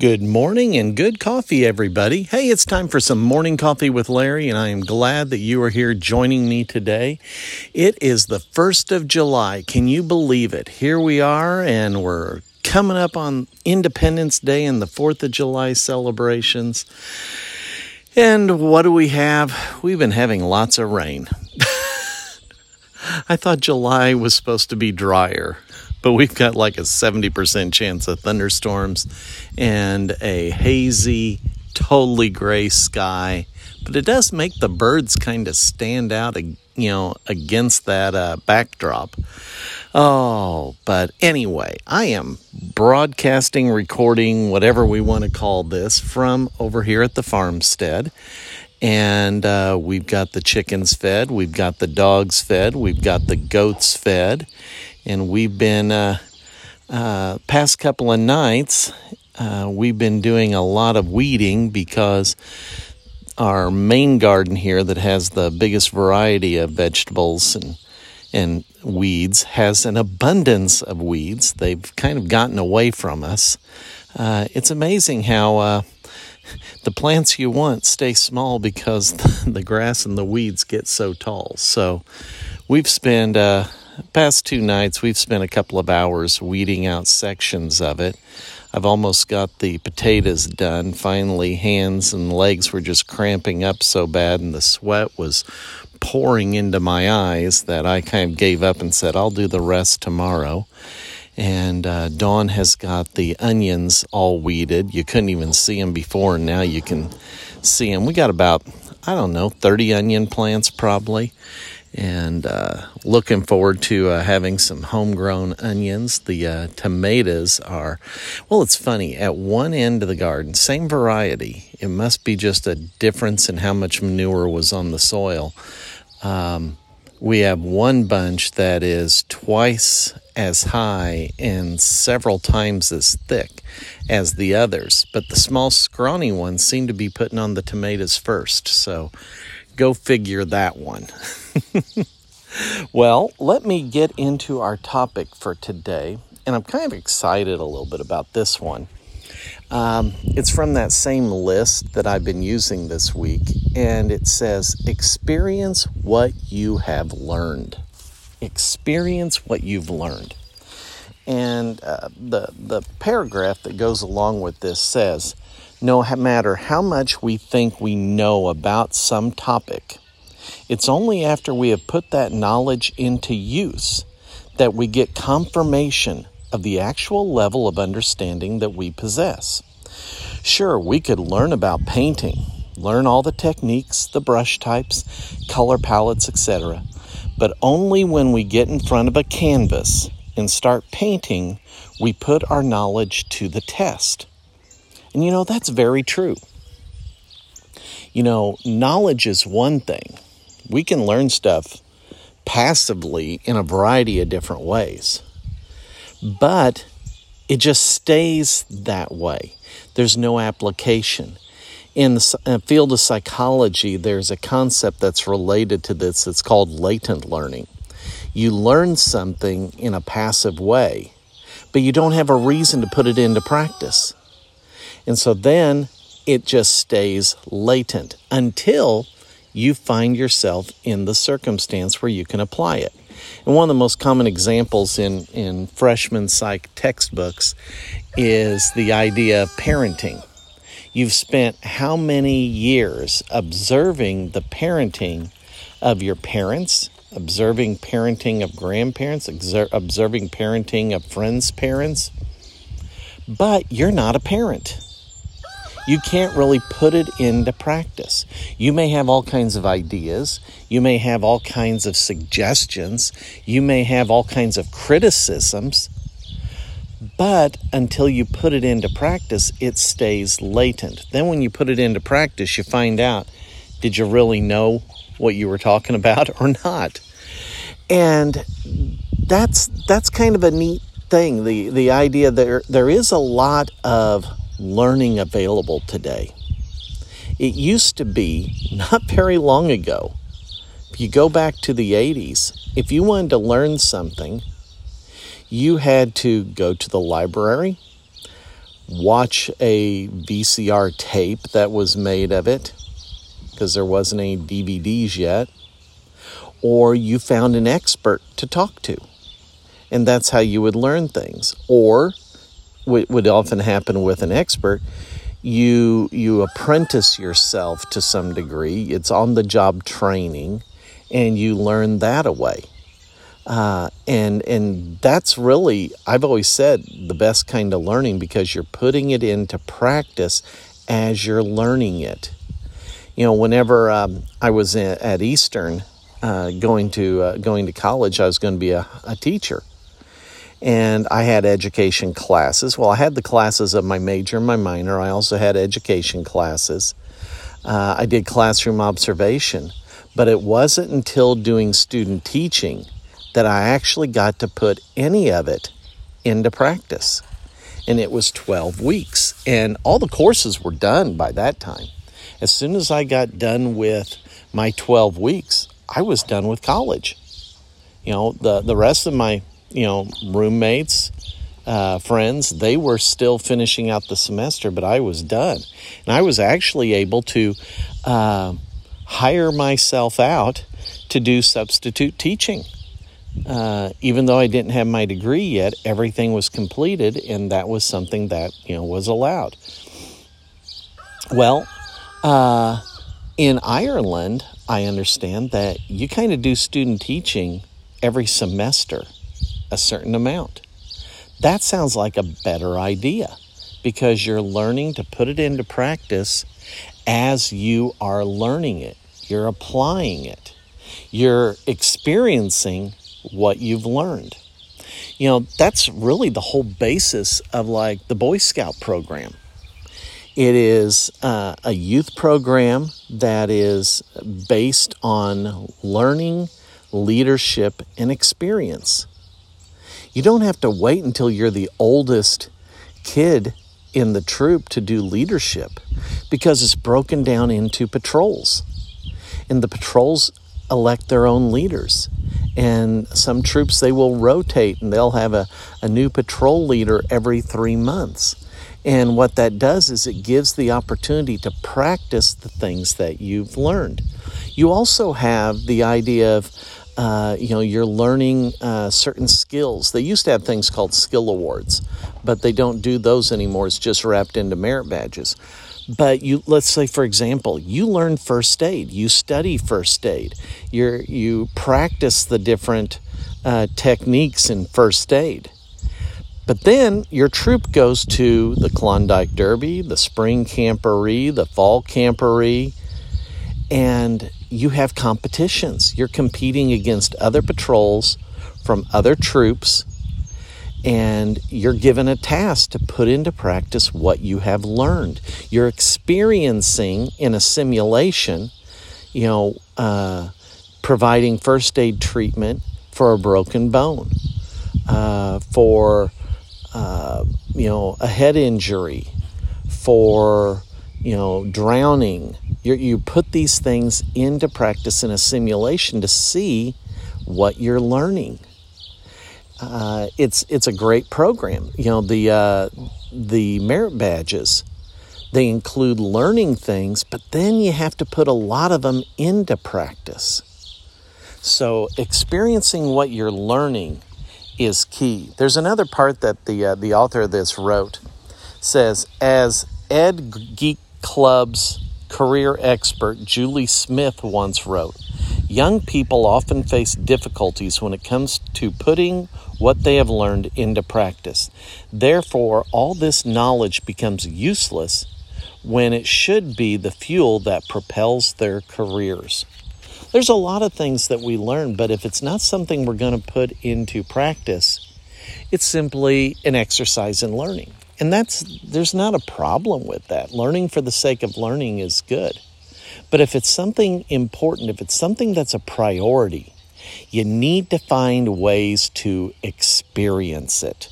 Good morning and good coffee, everybody. Hey, it's time for some morning coffee with Larry, and I am glad that you are here joining me today. It is the 1st of July. Can you believe it? Here we are, and we're coming up on Independence Day and the 4th of July celebrations. And what do we have? We've been having lots of rain. I thought July was supposed to be drier but we've got like a 70% chance of thunderstorms and a hazy, totally gray sky. But it does make the birds kind of stand out, you know, against that uh, backdrop. Oh, but anyway, I am broadcasting, recording, whatever we want to call this, from over here at the farmstead and uh, we've got the chickens fed, we've got the dogs fed, we've got the goats fed, and we've been uh, uh, past couple of nights. Uh, we've been doing a lot of weeding because our main garden here, that has the biggest variety of vegetables and and weeds, has an abundance of weeds. They've kind of gotten away from us. Uh, it's amazing how uh, the plants you want stay small because the grass and the weeds get so tall. So we've spent uh, past two nights we've spent a couple of hours weeding out sections of it. I've almost got the potatoes done. Finally, hands and legs were just cramping up so bad, and the sweat was pouring into my eyes that I kind of gave up and said, I'll do the rest tomorrow. And uh, Dawn has got the onions all weeded. You couldn't even see them before, and now you can see them. We got about, I don't know, 30 onion plants probably. And uh, looking forward to uh, having some homegrown onions. The uh, tomatoes are, well, it's funny. At one end of the garden, same variety. It must be just a difference in how much manure was on the soil. Um, we have one bunch that is twice as high and several times as thick as the others, but the small, scrawny ones seem to be putting on the tomatoes first. So go figure that one. well, let me get into our topic for today, and I'm kind of excited a little bit about this one. Um, it's from that same list that I've been using this week, and it says, Experience what you have learned. Experience what you've learned. And uh, the, the paragraph that goes along with this says, No matter how much we think we know about some topic, it's only after we have put that knowledge into use that we get confirmation of the actual level of understanding that we possess. Sure, we could learn about painting, learn all the techniques, the brush types, color palettes, etc., but only when we get in front of a canvas and start painting, we put our knowledge to the test. And you know, that's very true. You know, knowledge is one thing. We can learn stuff passively in a variety of different ways but it just stays that way. There's no application. In the uh, field of psychology, there's a concept that's related to this. It's called latent learning. You learn something in a passive way, but you don't have a reason to put it into practice. And so then it just stays latent until you find yourself in the circumstance where you can apply it. And one of the most common examples in, in freshman psych textbooks is the idea of parenting. You've spent how many years observing the parenting of your parents, observing parenting of grandparents, observing parenting of friends' parents, but you're not a parent you can't really put it into practice. You may have all kinds of ideas, you may have all kinds of suggestions, you may have all kinds of criticisms, but until you put it into practice, it stays latent. Then, when you put it into practice, you find out did you really know what you were talking about or not? And that's that's kind of a neat thing. The the idea there there is a lot of learning available today. It used to be not very long ago. If you go back to the 80s, if you wanted to learn something, you had to go to the library, watch a VCR tape that was made of it because there wasn't any DVDs yet, or you found an expert to talk to. And that's how you would learn things. Or what would often happen with an expert, you you apprentice yourself to some degree. It's on the job training, and you learn that away. Uh, and and that's really I've always said the best kind of learning because you're putting it into practice as you're learning it. You know, whenever um, I was at Eastern uh, going to uh, going to college, I was going to be a, a teacher, and I had education classes. Well, I had the classes of my major and my minor. I also had education classes. Uh, I did classroom observation, but it wasn't until doing student teaching that I actually got to put any of it into practice. And it was 12 weeks, and all the courses were done by that time. As soon as I got done with my 12 weeks, I was done with college. You know, the, the rest of my you know, roommates, uh, friends, they were still finishing out the semester, but I was done. And I was actually able to uh, hire myself out to do substitute teaching. Uh, even though I didn't have my degree yet, everything was completed, and that was something that you know was allowed. Well, uh, in Ireland, I understand that you kind of do student teaching every semester a certain amount. That sounds like a better idea because you're learning to put it into practice as you are learning it. You're applying it. You're experiencing what you've learned. You know, that's really the whole basis of like the Boy Scout program. It is uh, a youth program that is based on learning, leadership, and experience. You don't have to wait until you're the oldest kid in the troop to do leadership because it's broken down into patrols. And the patrols elect their own leaders. And some troops, they will rotate and they'll have a, a new patrol leader every three months. And what that does is it gives the opportunity to practice the things that you've learned. You also have the idea of uh, you know, you're learning uh, certain skills. They used to have things called skill awards, but they don't do those anymore. It's just wrapped into merit badges. But you, let's say, for example, you learn first aid. You study first aid. You you practice the different uh, techniques in first aid. But then your troop goes to the Klondike Derby, the spring camporee, the fall camporee, and you have competitions. You're competing against other patrols from other troops, and you're given a task to put into practice what you have learned. You're experiencing in a simulation, you know, uh, providing first aid treatment for a broken bone, uh, for, uh, you know, a head injury, for, you know, drowning you you put these things into practice in a simulation to see what you're learning. Uh, it's it's a great program. You know the uh, the merit badges. They include learning things, but then you have to put a lot of them into practice. So experiencing what you're learning is key. There's another part that the uh, the author of this wrote says as Ed Geek Club's career expert Julie Smith once wrote Young people often face difficulties when it comes to putting what they have learned into practice. Therefore, all this knowledge becomes useless when it should be the fuel that propels their careers. There's a lot of things that we learn, but if it's not something we're going to put into practice, it's simply an exercise in learning. And that's there's not a problem with that. Learning for the sake of learning is good. But if it's something important, if it's something that's a priority, you need to find ways to experience it.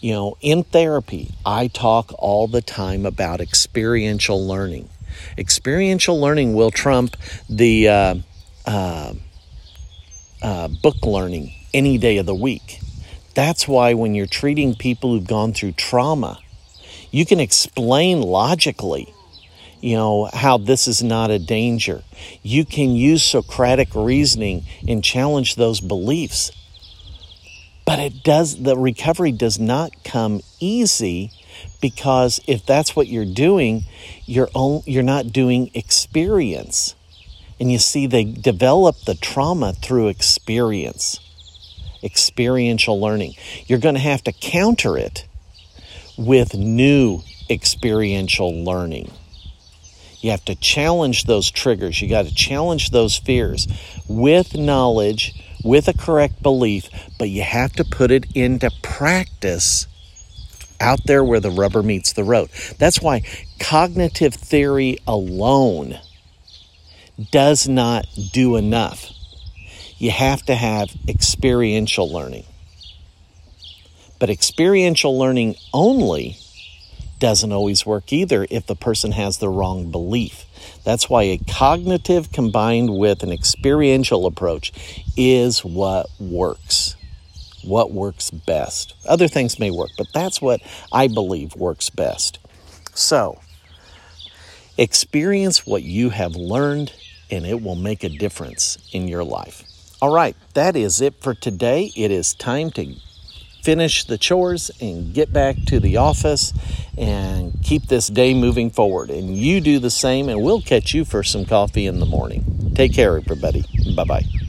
You know, in therapy, I talk all the time about experiential learning. Experiential learning will trump the uh, uh, uh, book learning any day of the week. That's why when you're treating people who've gone through trauma, You can explain logically, you know, how this is not a danger. You can use Socratic reasoning and challenge those beliefs. But it does, the recovery does not come easy because if that's what you're doing, you're, on, you're not doing experience. And you see, they develop the trauma through experience, experiential learning. You're going to have to counter it with new experiential learning. You have to challenge those triggers. You got to challenge those fears with knowledge, with a correct belief, but you have to put it into practice out there where the rubber meets the road. That's why cognitive theory alone does not do enough. You have to have experiential learning. But experiential learning only doesn't always work either if the person has the wrong belief. That's why a cognitive combined with an experiential approach is what works. What works best. Other things may work, but that's what I believe works best. So, experience what you have learned and it will make a difference in your life. All right, that is it for today. It is time to finish the chores and get back to the office and keep this day moving forward. And you do the same, and we'll catch you for some coffee in the morning. Take care, everybody. Bye bye.